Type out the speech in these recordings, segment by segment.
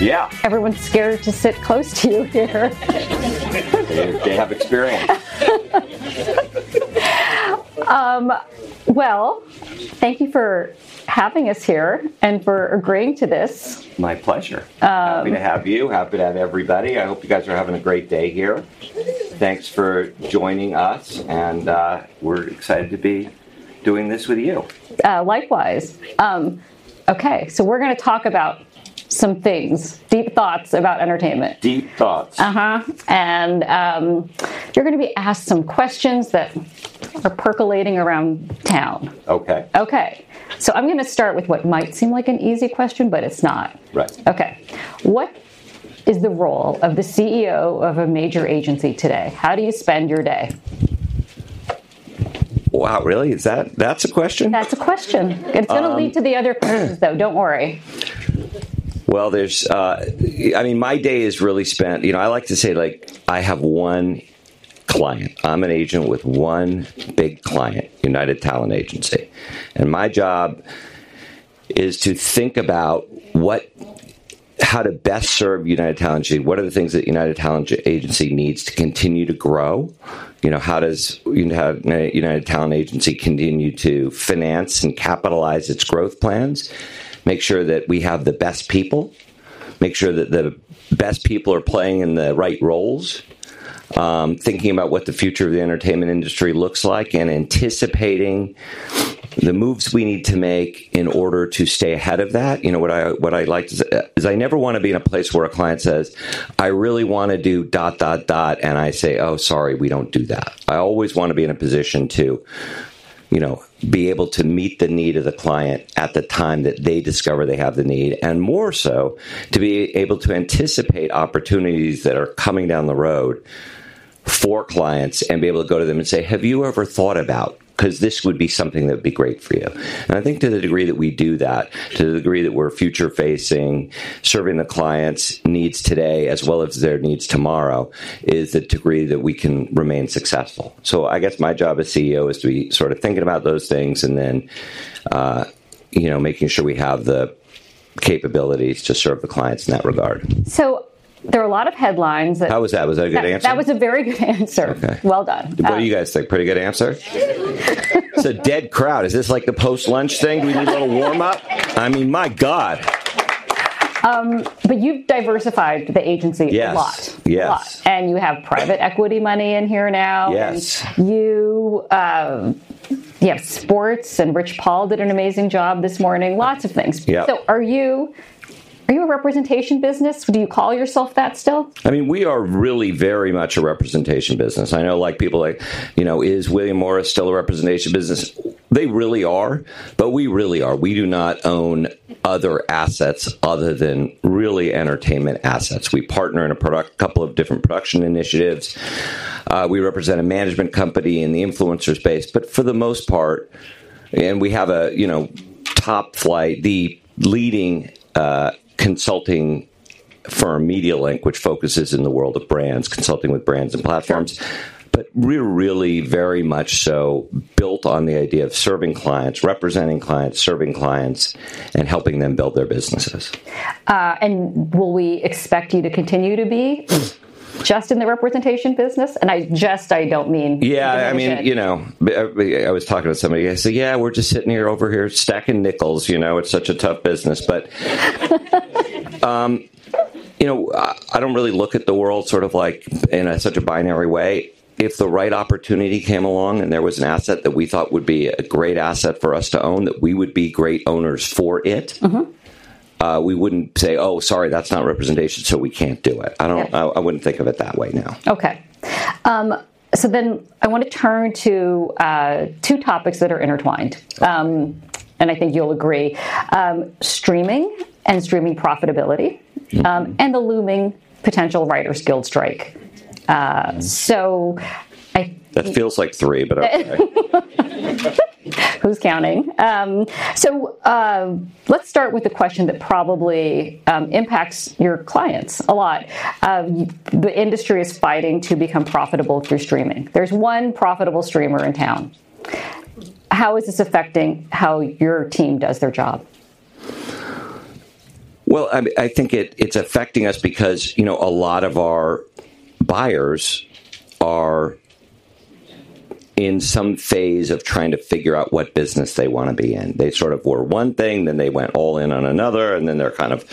Yeah. Everyone's scared to sit close to you here. they, they have experience. um, well, thank you for having us here and for agreeing to this. My pleasure. Um, happy to have you. Happy to have everybody. I hope you guys are having a great day here. Thanks for joining us, and uh, we're excited to be doing this with you. Uh, likewise. Um, okay, so we're going to talk about some things, deep thoughts about entertainment. Deep thoughts. Uh huh. And um, you're going to be asked some questions that are percolating around town. Okay. Okay. So I'm going to start with what might seem like an easy question, but it's not. Right. Okay. What is the role of the CEO of a major agency today? How do you spend your day? Wow, really? Is that that's a question? That's a question. It's going to um, lead to the other questions, though. Don't worry. Well, there's, uh, I mean, my day is really spent. You know, I like to say like I have one client. I'm an agent with one big client, United Talent Agency, and my job is to think about what how to best serve United Talent Agency. What are the things that United Talent Agency needs to continue to grow? You know, how does United Talent Agency continue to finance and capitalize its growth plans? Make sure that we have the best people. Make sure that the best people are playing in the right roles um, thinking about what the future of the entertainment industry looks like and anticipating the moves we need to make in order to stay ahead of that. You know what I what I like is, is I never want to be in a place where a client says, "I really want to do dot dot dot," and I say, "Oh, sorry, we don't do that." I always want to be in a position to you know, be able to meet the need of the client at the time that they discover they have the need, and more so, to be able to anticipate opportunities that are coming down the road for clients and be able to go to them and say, Have you ever thought about? Because this would be something that would be great for you. And I think to the degree that we do that, to the degree that we're future facing, serving the client's needs today as well as their needs tomorrow, is the degree that we can remain successful. So I guess my job as CEO is to be sort of thinking about those things and then, uh, you know, making sure we have the capabilities to serve the clients in that regard. So there are a lot of headlines. That, How was that? Was that a good that, answer? That was a very good answer. Okay. Well done. What um, do you guys think? Pretty good answer? it's a dead crowd. Is this like the post lunch thing? Do we need a little warm up? I mean, my God. Um, but you've diversified the agency yes. a lot. Yes. A lot. And you have private equity money in here now. Yes. you. Uh, you have sports, and Rich Paul did an amazing job this morning. Lots of things. Yep. So, are you are you a representation business? Do you call yourself that still? I mean, we are really very much a representation business. I know, like people like, you know, is William Morris still a representation business? They really are, but we really are. We do not own other assets other than really entertainment assets. We partner in a product, couple of different production initiatives. Uh, we represent a management company in the influencer space, but for the most part, and we have a you know top flight, the leading uh, consulting firm MediaLink, which focuses in the world of brands, consulting with brands and platforms. But we're really very much so built on the idea of serving clients, representing clients, serving clients, and helping them build their businesses. Uh, and will we expect you to continue to be? just in the representation business? And I just, I don't mean. Yeah, I mean, you know, I was talking to somebody. I said, yeah, we're just sitting here over here stacking nickels. You know, it's such a tough business. But, um, you know, I don't really look at the world sort of like in a, such a binary way. If the right opportunity came along and there was an asset that we thought would be a great asset for us to own, that we would be great owners for it. Mm-hmm uh, we wouldn't say, "Oh, sorry, that's not representation, so we can't do it." I don't. Yeah. I, I, wouldn't think of it that way now. Okay. Um, so then, I want to turn to uh, two topics that are intertwined, um, and I think you'll agree: um, streaming and streaming profitability, mm-hmm. Um, and the looming potential writers' guild strike. Uh, so, I. That feels like three, but okay. who's counting? Um, so uh, let's start with the question that probably um, impacts your clients a lot. Uh, the industry is fighting to become profitable through streaming. There's one profitable streamer in town. How is this affecting how your team does their job? Well, I, I think it, it's affecting us because you know a lot of our buyers are in some phase of trying to figure out what business they want to be in. They sort of were one thing, then they went all in on another, and then they're kind of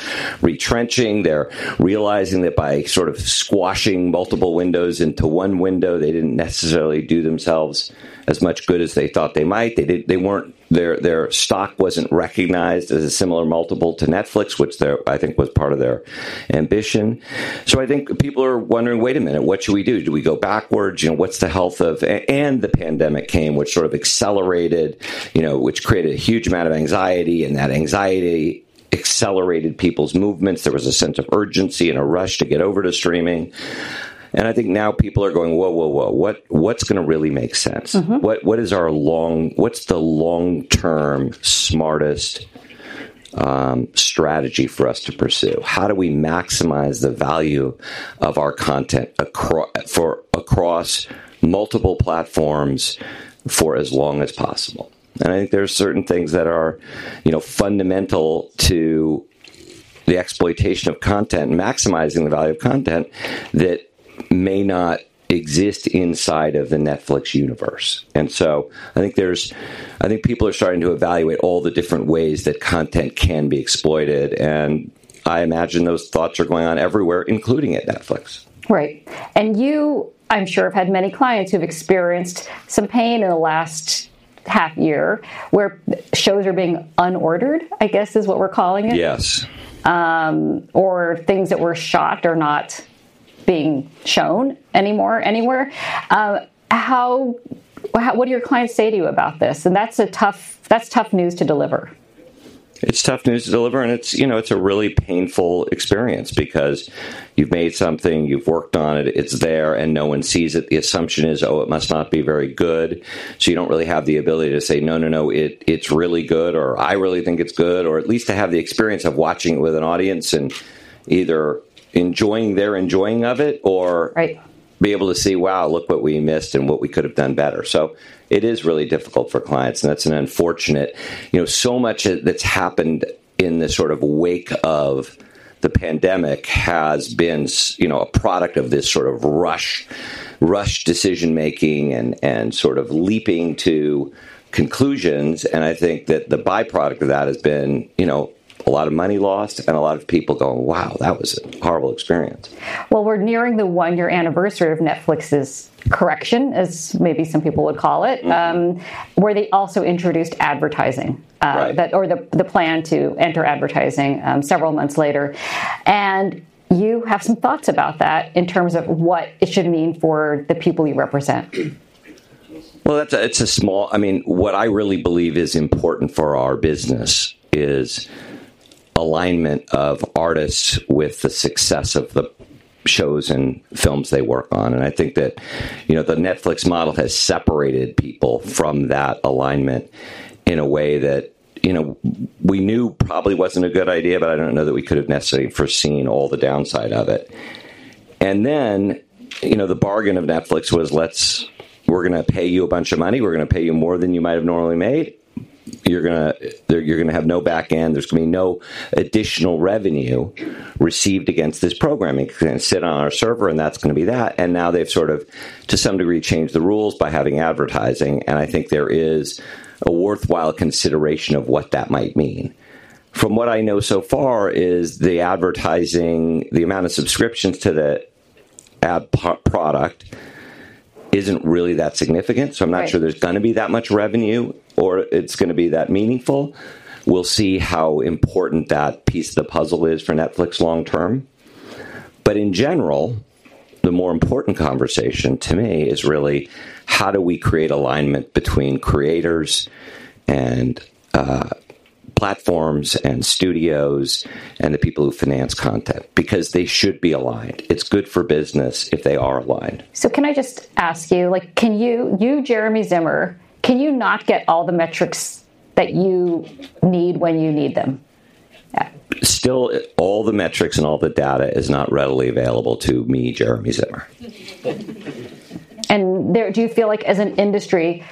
retrenching. They're realizing that by sort of squashing multiple windows into one window, they didn't necessarily do themselves as much good as they thought they might. They did, they weren't their their stock wasn't recognized as a similar multiple to Netflix, which I think was part of their ambition. So I think people are wondering, wait a minute, what should we do? Do we go backwards? You know, what's the health of? And the pandemic came, which sort of accelerated, you know, which created a huge amount of anxiety, and that anxiety accelerated people's movements. There was a sense of urgency and a rush to get over to streaming. And I think now people are going, whoa, whoa, whoa, what what's going to really make sense? Mm-hmm. What what is our long? What's the long term smartest um, strategy for us to pursue? How do we maximize the value of our content across for across multiple platforms for as long as possible? And I think there's certain things that are, you know, fundamental to the exploitation of content, maximizing the value of content that may not exist inside of the Netflix universe. And so I think there's I think people are starting to evaluate all the different ways that content can be exploited and I imagine those thoughts are going on everywhere including at Netflix. Right. And you I'm sure have had many clients who've experienced some pain in the last half year where shows are being unordered, I guess is what we're calling it. Yes. Um, or things that were shot are not being shown anymore anywhere. Uh, how, how, what do your clients say to you about this? And that's a tough that's tough news to deliver. It's tough news to deliver, and it's you know it's a really painful experience because you've made something, you've worked on it, it's there, and no one sees it. The assumption is, oh, it must not be very good, so you don't really have the ability to say, no, no, no, it it's really good, or I really think it's good, or at least to have the experience of watching it with an audience and either enjoying their enjoying of it or right. be able to see, wow, look what we missed and what we could have done better. So it is really difficult for clients, and that's an unfortunate, you know, so much that's happened in the sort of wake of the pandemic has been, you know, a product of this sort of rush, rush decision making and and sort of leaping to conclusions. And I think that the byproduct of that has been, you know, a lot of money lost and a lot of people going, wow, that was a horrible experience. Well, we're nearing the one year anniversary of Netflix's correction, as maybe some people would call it, mm-hmm. um, where they also introduced advertising. Uh, right. that, or the, the plan to enter advertising um, several months later. And you have some thoughts about that in terms of what it should mean for the people you represent. Well, that's a, it's a small. I mean, what I really believe is important for our business is alignment of artists with the success of the shows and films they work on. And I think that, you know, the Netflix model has separated people from that alignment in a way that, you know, we knew probably wasn't a good idea, but I don't know that we could have necessarily foreseen all the downside of it. And then, you know, the bargain of Netflix was let's, we're going to pay you a bunch of money. We're going to pay you more than you might have normally made you're gonna you're gonna have no back end. There's gonna be no additional revenue received against this programming. It's gonna sit on our server, and that's gonna be that. And now they've sort of, to some degree, changed the rules by having advertising. And I think there is a worthwhile consideration of what that might mean. From what I know so far, is the advertising, the amount of subscriptions to the ad product isn't really that significant. So I'm not right. sure there's going to be that much revenue or it's going to be that meaningful. We'll see how important that piece of the puzzle is for Netflix long term. But in general, the more important conversation to me is really how do we create alignment between creators and uh, platforms and studios and the people who finance content because they should be aligned. It's good for business if they are aligned. So can I just ask you like can you you Jeremy Zimmer can you not get all the metrics that you need when you need them? Yeah. Still, all the metrics and all the data is not readily available to me, Jeremy Zimmer. and there, do you feel like, as an industry,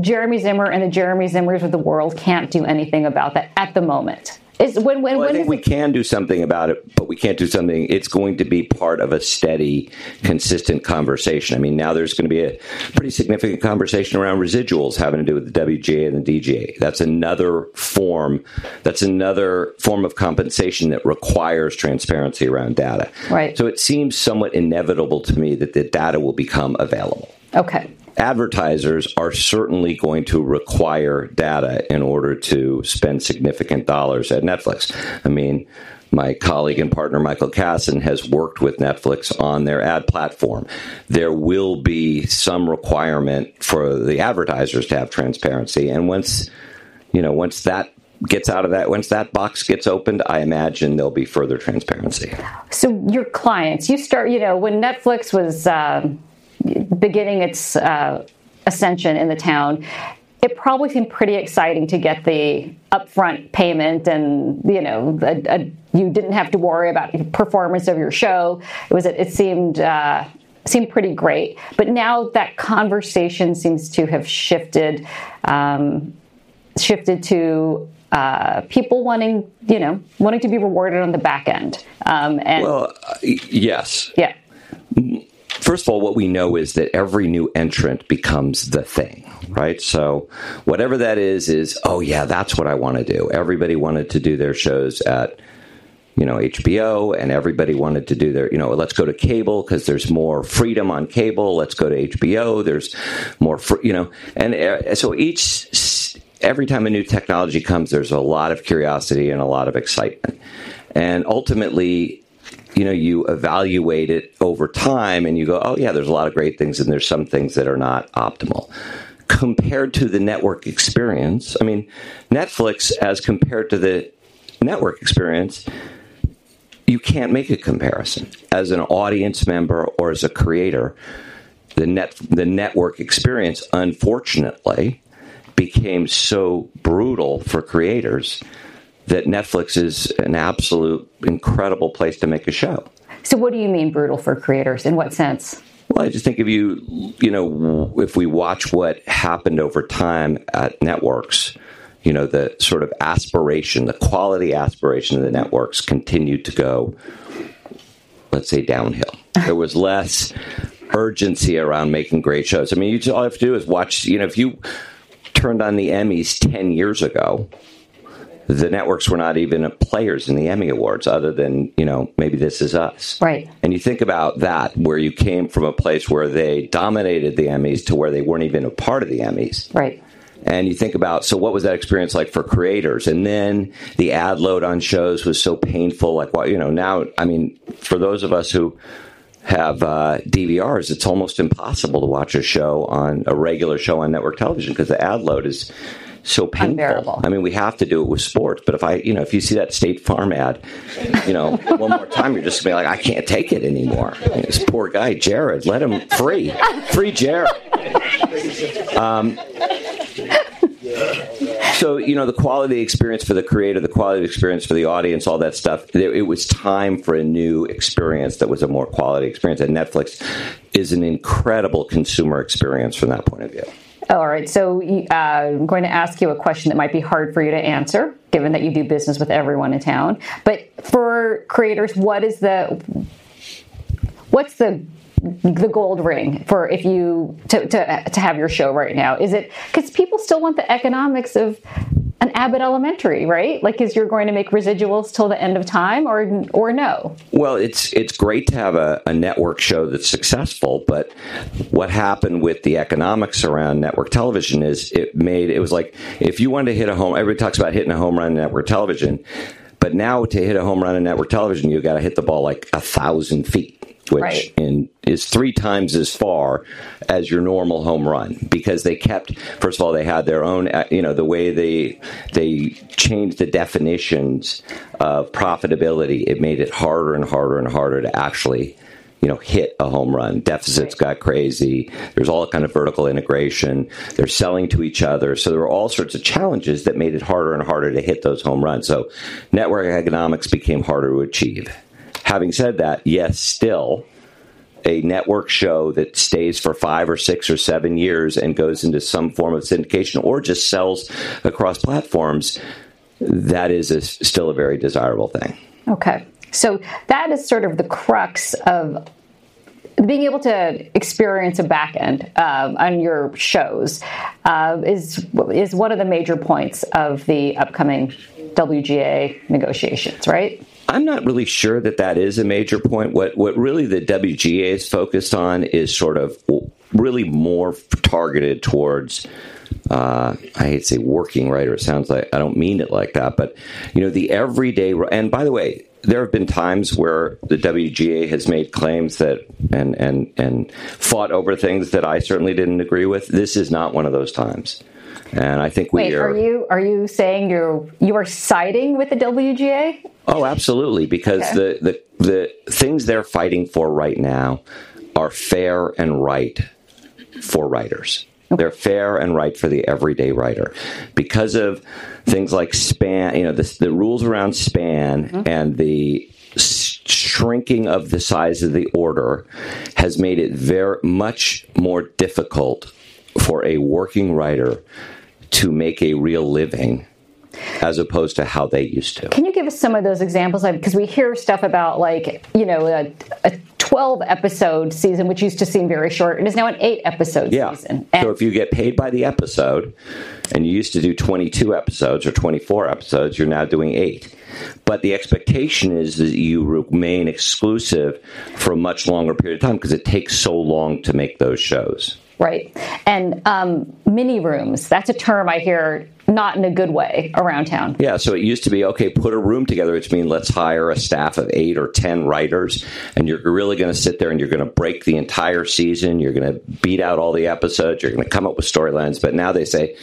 Jeremy Zimmer and the Jeremy Zimmers of the world can't do anything about that at the moment. Is when when, well, when I think is we it- can do something about it, but we can't do something. It's going to be part of a steady, consistent conversation. I mean, now there's going to be a pretty significant conversation around residuals having to do with the WGA and the DGA. That's another form. That's another form of compensation that requires transparency around data. Right. So it seems somewhat inevitable to me that the data will become available okay. Advertisers are certainly going to require data in order to spend significant dollars at Netflix. I mean, my colleague and partner Michael Kassan has worked with Netflix on their ad platform. There will be some requirement for the advertisers to have transparency, and once you know, once that gets out of that, once that box gets opened, I imagine there'll be further transparency. So your clients, you start, you know, when Netflix was um, beginning its uh, ascension in the town, it probably seemed pretty exciting to get the upfront payment, and you know, a, a, you didn't have to worry about the performance of your show. It was, it seemed. Uh, seemed pretty great, but now that conversation seems to have shifted, um, shifted to uh, people wanting, you know, wanting to be rewarded on the back end. Um, and Well, uh, yes, yeah, first of all, what we know is that every new entrant becomes the thing, right? So whatever that is, is, oh, yeah, that's what I want to do. Everybody wanted to do their shows at, you know, HBO, and everybody wanted to do their, you know, let's go to cable because there's more freedom on cable. Let's go to HBO. There's more, fr- you know, and uh, so each, every time a new technology comes, there's a lot of curiosity and a lot of excitement. And ultimately, you know you evaluate it over time and you go oh yeah there's a lot of great things and there's some things that are not optimal. Compared to the network experience i mean netflix as compared to the network experience you can't make a comparison. As an audience member or as a creator the net the network experience unfortunately became so brutal for creators that Netflix is an absolute incredible place to make a show. So, what do you mean brutal for creators? In what sense? Well, I just think if you, you know, if we watch what happened over time at networks, you know, the sort of aspiration, the quality aspiration of the networks continued to go, let's say, downhill. There was less urgency around making great shows. I mean, you just, all you have to do is watch, you know, if you turned on the Emmys 10 years ago, the networks were not even players in the Emmy Awards, other than you know maybe This Is Us. Right. And you think about that, where you came from a place where they dominated the Emmys to where they weren't even a part of the Emmys. Right. And you think about so what was that experience like for creators? And then the ad load on shows was so painful. Like what you know now, I mean, for those of us who have uh, DVRs, it's almost impossible to watch a show on a regular show on network television because the ad load is so painful. Unbearable. I mean, we have to do it with sports, but if I, you know, if you see that State Farm ad, you know, one more time, you're just gonna be like, I can't take it anymore. This poor guy, Jared, let him free, free Jared. Um, so you know the quality experience for the creator, the quality experience for the audience, all that stuff. It, it was time for a new experience that was a more quality experience. And Netflix is an incredible consumer experience from that point of view. All right. So uh, I'm going to ask you a question that might be hard for you to answer, given that you do business with everyone in town. But for creators, what is the what's the the gold ring for if you to, to, to have your show right now? Is it because people still want the economics of an Abbott Elementary, right? Like, is you're going to make residuals till the end of time, or or no? Well, it's it's great to have a, a network show that's successful, but what happened with the economics around network television is it made it was like if you wanted to hit a home. Everybody talks about hitting a home run in network television, but now to hit a home run in network television, you got to hit the ball like a thousand feet which Right. in, is three times as far as your normal home run because they kept first of all they had their own uh, you know the way they they changed the definitions of profitability it made it harder and harder and harder to actually you know hit a home run. Deficits got crazy. There's all kind of vertical integration. They're selling to each other. So there were all sorts of challenges that made it harder and harder to hit those home runs. So network economics became harder to achieve Having said that, yes, still a network show that stays for five or six or seven years and goes into some form of syndication or just sells across platforms that is a, still a very desirable thing. Okay. So that is sort of the crux of being able to experience a back end um, on your shows uh, is is one of the major points of the upcoming WGA negotiations, right? I'm not really sure that that is a major point. What what really the WGA is focused on is sort of really more targeted towards. Uh, I hate to say working writer. It sounds like I don't mean it like that, but you know the everyday. And by the way, there have been times where the WGA has made claims that and and and fought over things that I certainly didn't agree with. This is not one of those times. And I think we Wait, are. Are you are you saying you're you are siding with the WGA? Oh, absolutely, because okay. the, the the things they're fighting for right now are fair and right for writers. Okay. They're fair and right for the everyday writer because of things like span. You know, the, the rules around span mm-hmm. and the shrinking of the size of the order has made it very much more difficult for a working writer to make a real living as opposed to how they used to. Can you give us some of those examples? Because we hear stuff about like you know a, a, 12 episode season, which used to seem very short, and is now an eight episode yeah. season. And so if you get paid by the episode, and you used to do 22 episodes or 24 episodes, you're now doing eight. But the expectation is that you remain exclusive for a much longer period of time because it takes so long to make those shows. Right. And um, mini rooms, that's a term I hear not in a good way around town. Yeah, so it used to be okay, put a room together, which means let's hire a staff of eight or 10 writers, and you're really going to sit there and you're going to break the entire season. You're going to beat out all the episodes. You're going to come up with storylines. But now they say,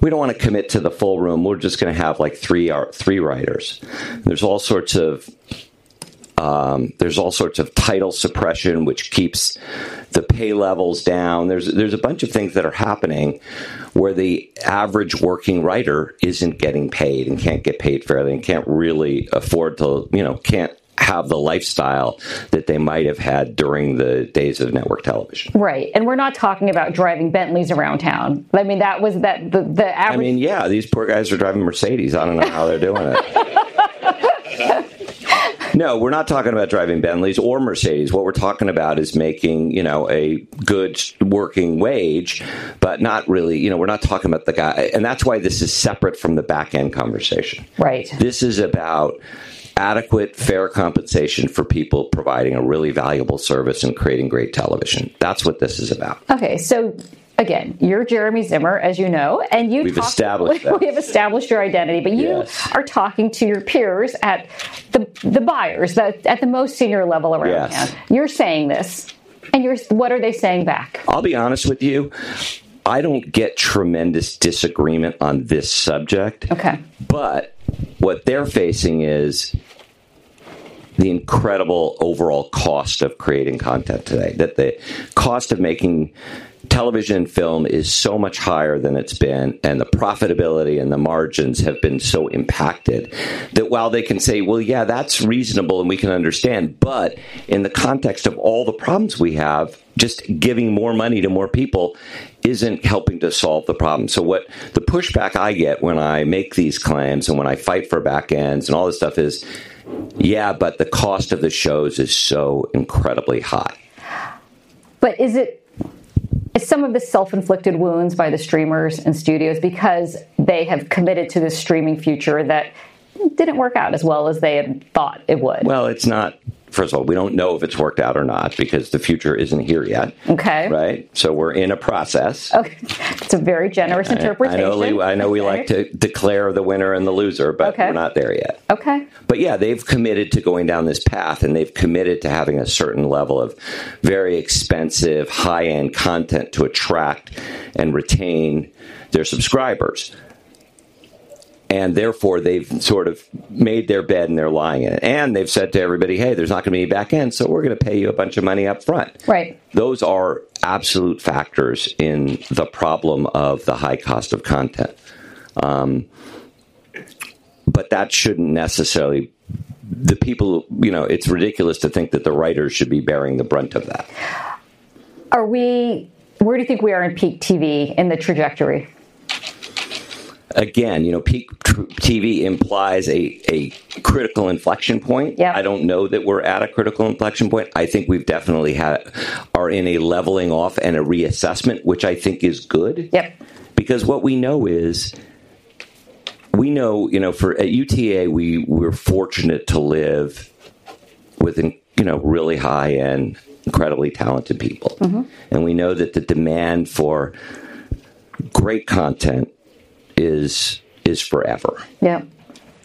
we don't want to commit to the full room. We're just going to have like three, three writers. There's all sorts of um, there's all sorts of title suppression, which keeps the pay levels down. There's there's a bunch of things that are happening where the average working writer isn't getting paid and can't get paid fairly and can't really afford to you know can't have the lifestyle that they might have had during the days of network television. Right. And we're not talking about driving Bentleys around town. I mean, that was that the, the average. I mean, yeah, these poor guys are driving Mercedes. I don't know how they're doing it. No, we're not talking about driving Bentleys or Mercedes. What we're talking about is making, you know, a good working wage, but not really, you know, we're not talking about the guy. And that's why this is separate from the back end conversation. Right. This is about adequate, fair compensation for people providing a really valuable service and creating great television. That's what this is about. Okay, so again, you're Jeremy Zimmer, as you know, and you we've talk, established that. we have established your identity, but you yes. are talking to your peers at the the buyers, the, at the most senior level around yes. town. You're saying this, and you're what are they saying back? I'll be honest with you. I don't get tremendous disagreement on this subject. Okay. But what they're facing is the incredible overall cost of creating content today. That the cost of making television and film is so much higher than it's been, and the profitability and the margins have been so impacted that while they can say, well, yeah, that's reasonable and we can understand, but in the context of all the problems we have, just giving more money to more people isn't helping to solve the problem. So, what the pushback I get when I make these claims and when I fight for back ends and all this stuff is, yeah, but the cost of the shows is so incredibly high. But is it is some of the self-inflicted wounds by the streamers and studios because they have committed to this streaming future that didn't work out as well as they had thought it would. Well, it's not first of all, we don't know if it's worked out or not because the future isn't here yet. Okay. Right? So we're in a process. Okay. It's a very generous interpretation. I, know, I know we okay. like to declare the winner and the loser, but okay. we're not there yet. Okay. But yeah, they've committed to going down this path and they've committed to having a certain level of very expensive, high end content to attract and retain their subscribers and therefore they've sort of made their bed and they're lying in it. And they've said to everybody, "Hey, there's not going to be any back end, so we're going to pay you a bunch of money up front." Right. Those are absolute factors in the problem of the high cost of content. Um, but that shouldn't necessarily. The people, you know, it's ridiculous to think that the writers should be bearing the brunt of that. Are we? Where do you think we are in peak TV in the trajectory? Again, you know, peak TV implies a, a critical inflection point. Yep. I don't know that we're at a critical inflection point. I think we've definitely had are in a leveling off and a reassessment, which I think is good. Yep. Because what we know is we know, you know, for at UTA we we're fortunate to live with you know really high end, incredibly talented people, mm-hmm. and we know that the demand for great content is is forever. Yeah.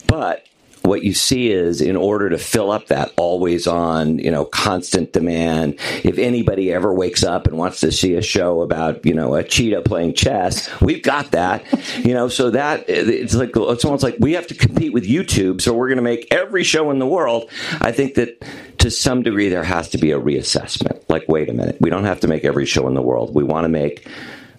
But what you see is in order to fill up that always on, you know, constant demand, if anybody ever wakes up and wants to see a show about, you know, a cheetah playing chess, we've got that, you know, so that it's like, it's almost like we have to compete with YouTube. So we're going to make every show in the world. I think that to some degree there has to be a reassessment. Like, wait a minute, we don't have to make every show in the world. We want to make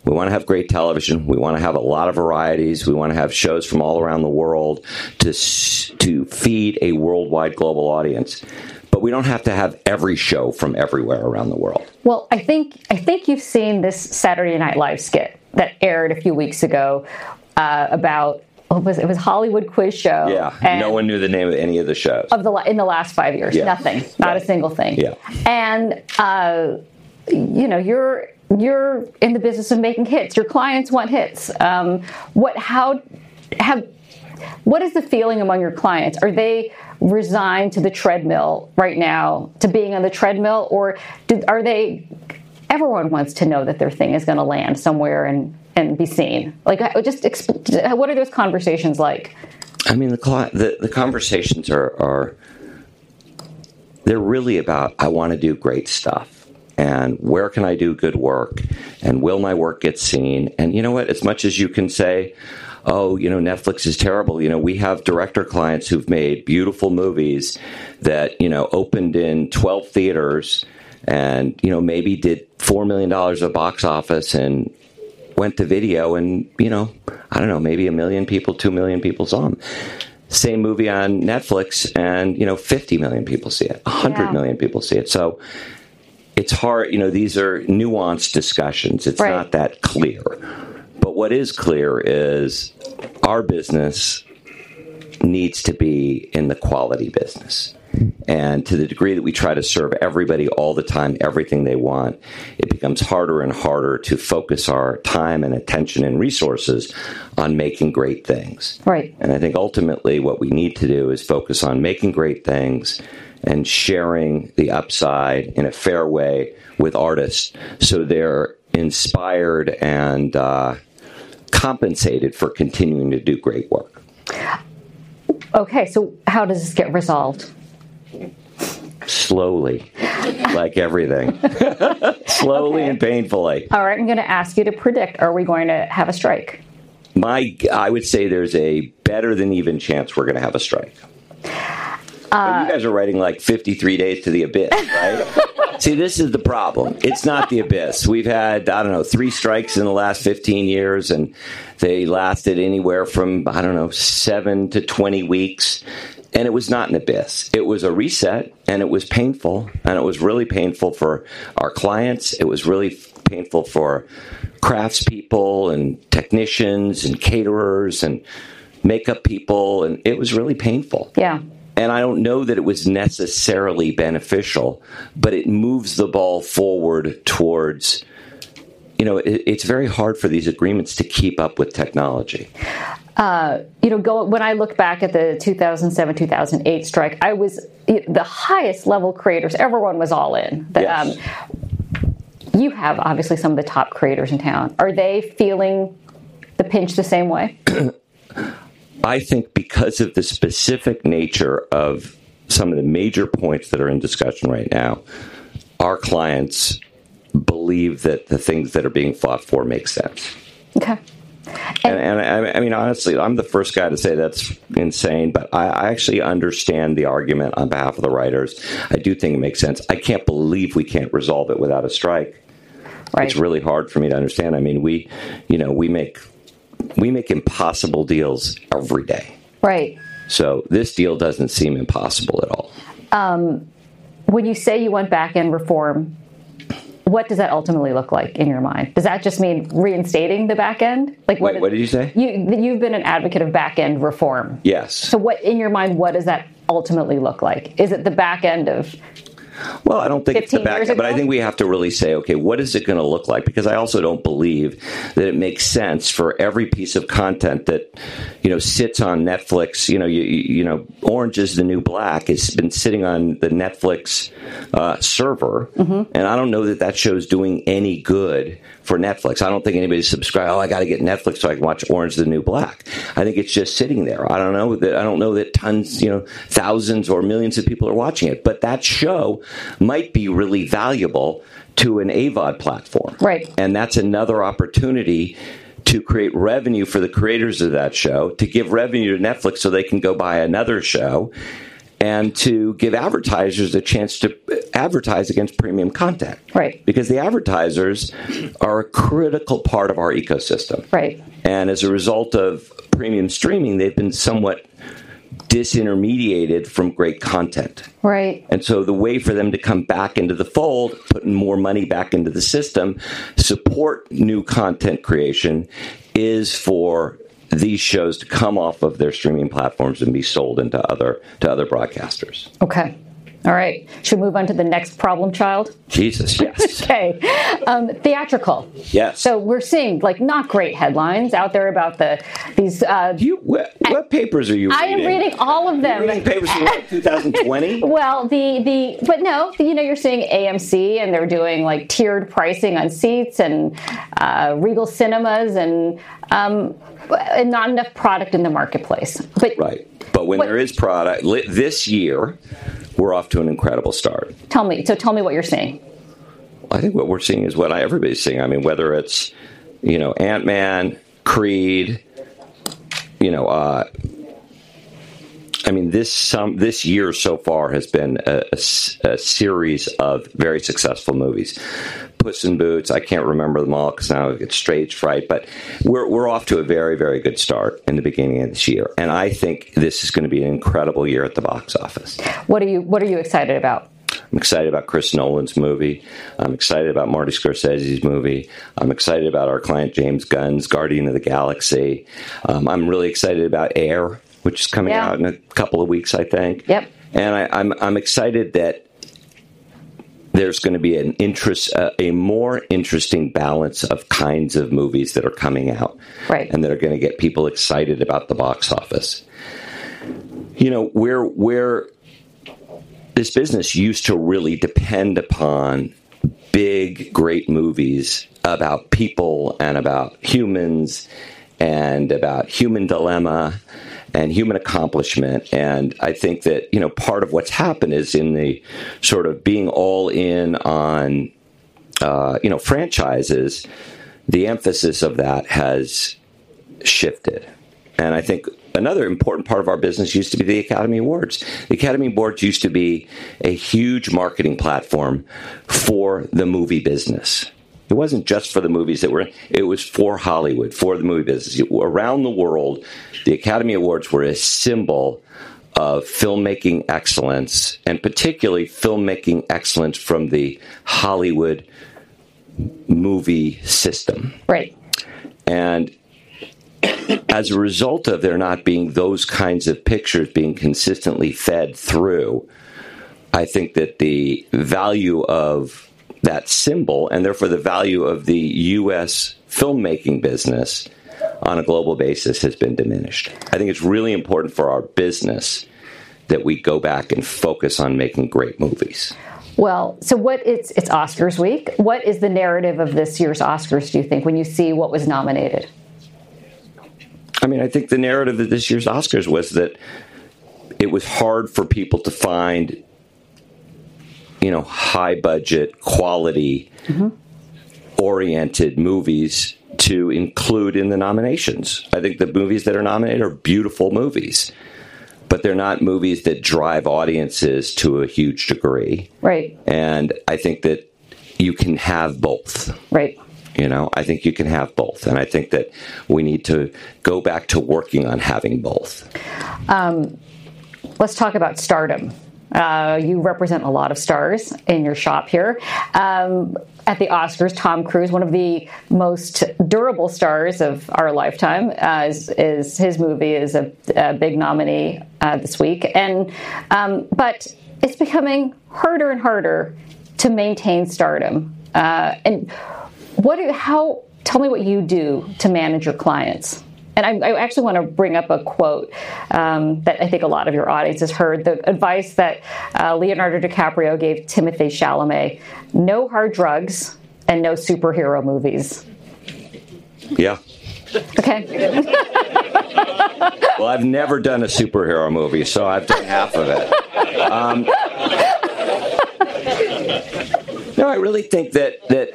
we want to have great television. We want to have a lot of varieties. We want to have shows from all around the world to to feed a worldwide global audience. But we don't have to have every show from everywhere around the world. Well, I think I think you've seen this Saturday Night Live skit that aired a few weeks ago uh, about it was it was Hollywood quiz show. Yeah, no one knew the name of any of the shows of the in the last five years. Yeah. Nothing, not right. a single thing. Yeah, and uh, you know you're you're in the business of making hits. Your clients want hits. Um, what? How? Have? What is the feeling among your clients? Are they resigned to the treadmill right now, to being on the treadmill, or do, are they? Everyone wants to know that their thing is going to land somewhere and and be seen. Like, just what are those conversations like? I mean, the the, the conversations are are they're really about I want to do great stuff and where can I do good work and will my work get seen? And you know what? As much as you can say, oh, you know, Netflix is terrible. You know, we have director clients who've made beautiful movies that, you know, opened in 12 theaters and, you know, maybe did $4 million of box office and went to video and, you know, I don't know, maybe a million people, 2 million people saw them. Same movie on Netflix and, you know, 50 million people see it, 100 yeah. million people see it. So, it's hard, you know, these are nuanced discussions. It's right. not that clear. But what is clear is our business needs to be in the quality business. And to the degree that we try to serve everybody all the time, everything they want, it becomes harder and harder to focus our time and attention and resources on making great things. Right. And I think ultimately what we need to do is focus on making great things and sharing the upside in a fair way with artists so they're inspired and uh, compensated for continuing to do great work. Okay, so how does this get resolved? Slowly, like everything. Slowly okay. and painfully. All right, I'm going to ask you to predict are we going to have a strike? My, I would say there's a better than even chance we're going to have a strike. Uh, you guys are writing like 53 days to the abyss, right? See, this is the problem. It's not the abyss. We've had, I don't know, three strikes in the last 15 years, and they lasted anywhere from, I don't know, seven to 20 weeks. And it was not an abyss. It was a reset, and it was painful, and it was really painful for our clients. It was really painful for craftspeople and technicians and caterers and makeup people, and it was really painful. Yeah. And I don't know that it was necessarily beneficial, but it moves the ball forward towards, you know, it, it's very hard for these agreements to keep up with technology. Uh, you know, go, when I look back at the 2007 2008 strike, I was the highest level creators, everyone was all in. The, yes. um, you have obviously some of the top creators in town. Are they feeling the pinch the same way? I think because of the specific nature of some of the major points that are in discussion right now, our clients believe that the things that are being fought for make sense. Okay. And, and, and I, I, mean, honestly, I'm the first guy to say that's insane, but I, I, actually understand the argument on behalf of the writers. I do think it makes sense. I can't believe we can't resolve it without a strike. Right. It's really hard for me to understand. I mean, we, you know, we make we make impossible deals every day. Right. So this deal doesn't seem impossible at all. Um, when you say you want back end reform, what does that ultimately look like in your mind? Does that just mean reinstating the back end? Like what? Wait, what did you say? You you've been an advocate of back end reform. Yes. So what in your mind? What does that ultimately look like? Is it the back end of well, I don't think it's the back, but I think we have to really say, okay, what is it going to look like? Because I also don't believe that it makes sense for every piece of content that you know sits on Netflix. You know, you, you know, Orange is the New Black has been sitting on the Netflix uh, server, mm-hmm. and I don't know that that show's doing any good for Netflix. I don't think anybody's subscribed. Oh, I got to get Netflix so I can watch Orange the New Black. I think it's just sitting there. I don't know that I don't know that tons, you know, thousands or millions of people are watching it, but that show might be really valuable to an AVOD platform. Right. And that's another opportunity to create revenue for the creators of that show, to give revenue to Netflix so they can go buy another show and to give advertisers a chance to advertise against premium content. Right. Because the advertisers are a critical part of our ecosystem. Right. And as a result of premium streaming, they've been somewhat disintermediated from great content. Right. And so the way for them to come back into the fold, putting more money back into the system, support new content creation is for these shows to come off of their streaming platforms and be sold into other to other broadcasters. Okay. All right. Should we move on to the next problem child? Jesus, yes. okay. Um, theatrical. Yes. So we're seeing like not great headlines out there about the these. Uh, you what, what papers are you? I reading? am reading all of them. You're reading papers from 2020. well, the the but no, you know you're seeing AMC and they're doing like tiered pricing on seats and uh, Regal Cinemas and um, and not enough product in the marketplace. But right. But when what, there is product this year we're off to an incredible start. Tell me. So tell me what you're seeing. I think what we're seeing is what everybody's seeing. I mean, whether it's you know Ant Man, Creed, you know, uh, I mean this some this year so far has been a, a, a series of very successful movies. Puss in Boots. I can't remember them all because now it's stage fright. But we're we're off to a very very good start in the beginning of this year, and I think this is going to be an incredible year at the box office. What are you What are you excited about? I'm excited about Chris Nolan's movie. I'm excited about Marty Scorsese's movie. I'm excited about our client James Gunn's Guardian of the Galaxy. Um, I'm really excited about Air, which is coming yeah. out in a couple of weeks, I think. Yep. And I, I'm I'm excited that there's going to be an interest, uh, a more interesting balance of kinds of movies that are coming out, right, and that are going to get people excited about the box office. You know, where where this business used to really depend upon big, great movies about people and about humans and about human dilemma and human accomplishment. And I think that, you know, part of what's happened is in the sort of being all in on, uh, you know, franchises, the emphasis of that has shifted. And I think another important part of our business used to be the Academy Awards. The Academy Awards used to be a huge marketing platform for the movie business. It wasn't just for the movies that were it was for Hollywood, for the movie business. Around the world, the Academy Awards were a symbol of filmmaking excellence, and particularly filmmaking excellence from the Hollywood movie system. Right. And as a result of there not being those kinds of pictures being consistently fed through, I think that the value of that symbol and therefore the value of the U.S. filmmaking business on a global basis has been diminished. I think it's really important for our business that we go back and focus on making great movies. Well, so what it's it's Oscars week. What is the narrative of this year's Oscars do you think when you see what was nominated? I mean, I think the narrative of this year's Oscars was that it was hard for people to find you know, high budget, quality mm-hmm. oriented movies to include in the nominations. I think the movies that are nominated are beautiful movies, but they're not movies that drive audiences to a huge degree. Right. And I think that you can have both. Right. You know, I think you can have both. And I think that we need to go back to working on having both. Um, let's talk about stardom Uh, you represent a lot of stars in your shop here. Um, at the Oscars, Tom Cruise, one of the most durable stars of our lifetime, uh, is, is, his movie is a, a big nominee uh, this week. And um, but it's becoming harder and harder to maintain stardom. Uh, and what? Do, how? Tell me what you do to manage your clients. And I, I actually want to bring up a quote um, that I think a lot of your audience has heard. The advice that uh, Leonardo DiCaprio gave Timothée Chalamet: no hard drugs and no superhero movies. Yeah. Okay. well, I've never done a superhero movie, so I've done half of it. Um, no, I really think that that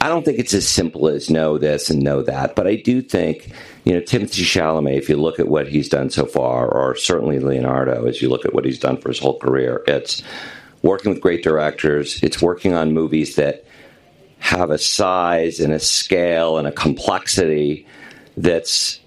I don't think it's as simple as no this and no that, but I do think you know Timothée Chalamet. If you look at what he's done so far, or certainly Leonardo, as you look at what he's done for his whole career, it's working with great directors. It's working on movies that have a size and a scale and a complexity that's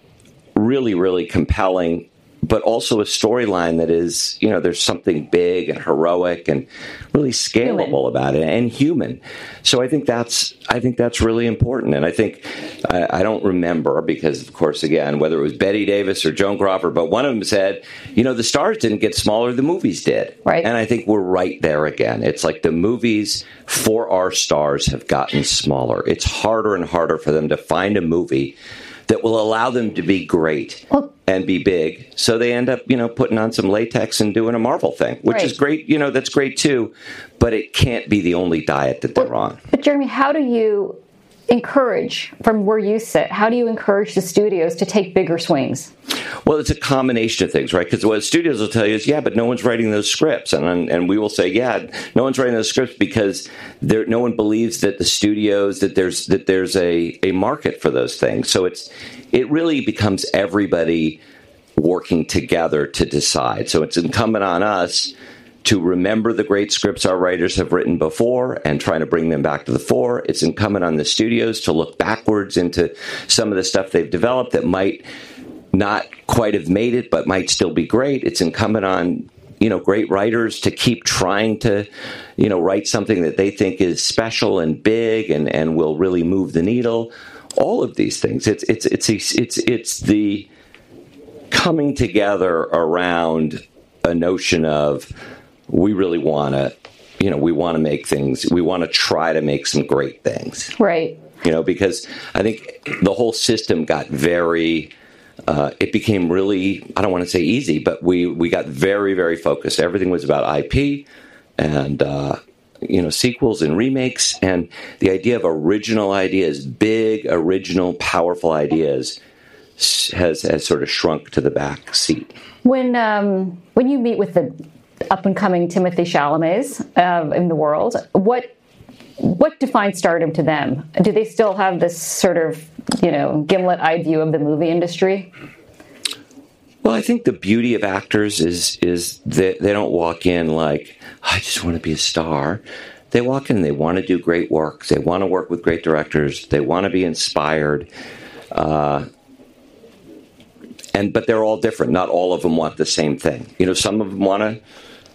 really, really compelling, but also a storyline that is, you know, there's something big and heroic and really scalable human. about it and human. So I think that's I think that's really important. And I think I, I, don't remember because, of course, again, whether it was Bette Davis or Joan Crawford, but one of them said, you know, the stars didn't get smaller, the movies did. Right. And I think we're right there again. It's like the movies for our stars have gotten smaller. It's harder and harder for them to find a movie that will allow them to be great well, and be big. So they end up, you know, putting on some latex and doing a Marvel thing, which right. is great. You know, that's great too. But it can't be the only diet that they're on. But Jeremy, how do you encourage from where you sit? How do you encourage the studios to take bigger swings? Well, it's a combination of things, right? Because what studios will tell you is, yeah, but no one's writing those scripts, and and we will say, yeah, no one's writing those scripts because there, no one believes that the studios that there's that there's a a market for those things. So it's it really becomes everybody working together to decide. So it's incumbent on us to remember the great scripts our writers have written before and trying to bring them back to the fore. It's incumbent on the studios to look backwards into some of the stuff they've developed that might not quite have made it but might still be great. It's incumbent on you know great writers to keep trying to you know write something that they think is special and big and and will really move the needle all of these things it's it's it's it's it's the coming together around a notion of we really want to, you know, we want to make things, we want to try to make some great things. Right. You know, because I think the whole system got very, uh, it became really, I don't want to say easy, but we, we got very, very focused. Everything was about IP and, uh, you know, sequels and remakes. And the idea of original ideas, big, original, powerful ideas, has, has sort of shrunk to the back seat. When, um, when you meet with the up and coming Timothée Chalamets uh, in the world. What what defines stardom to them? Do they still have this sort of you know gimlet eye view of the movie industry? Well, I think the beauty of actors is is that they don't walk in like I just want to be a star. They walk in, they want to do great work. They want to work with great directors. They want to be inspired. Uh, and but they're all different. Not all of them want the same thing. You know, some of them want to.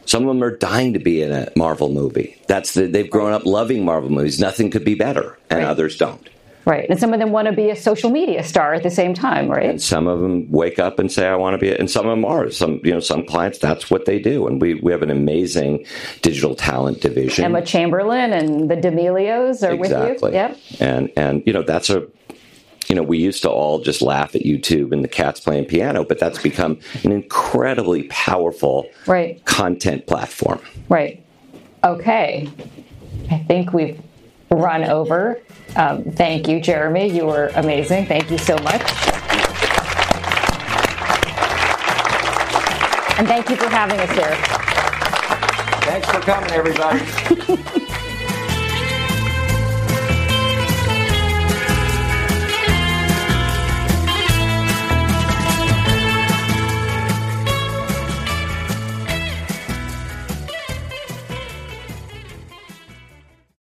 Some of them are dying to be in a Marvel movie. That's the, they've grown up loving Marvel movies. Nothing could be better, and right. others don't. Right, and some of them want to be a social media star at the same time, right? And some of them wake up and say, "I want to be," and some of them are. Some, you know, some clients that's what they do, and we we have an amazing digital talent division. Emma Chamberlain and the D'Amelios are exactly. with you. Yep. And and you know that's a you know, we used to all just laugh at YouTube and the cats playing piano, but that's become an incredibly powerful right. content platform. Right. Okay. I think we've run over. Um, thank you, Jeremy. You were amazing. Thank you so much. And thank you for having us here. Thanks for coming, everybody.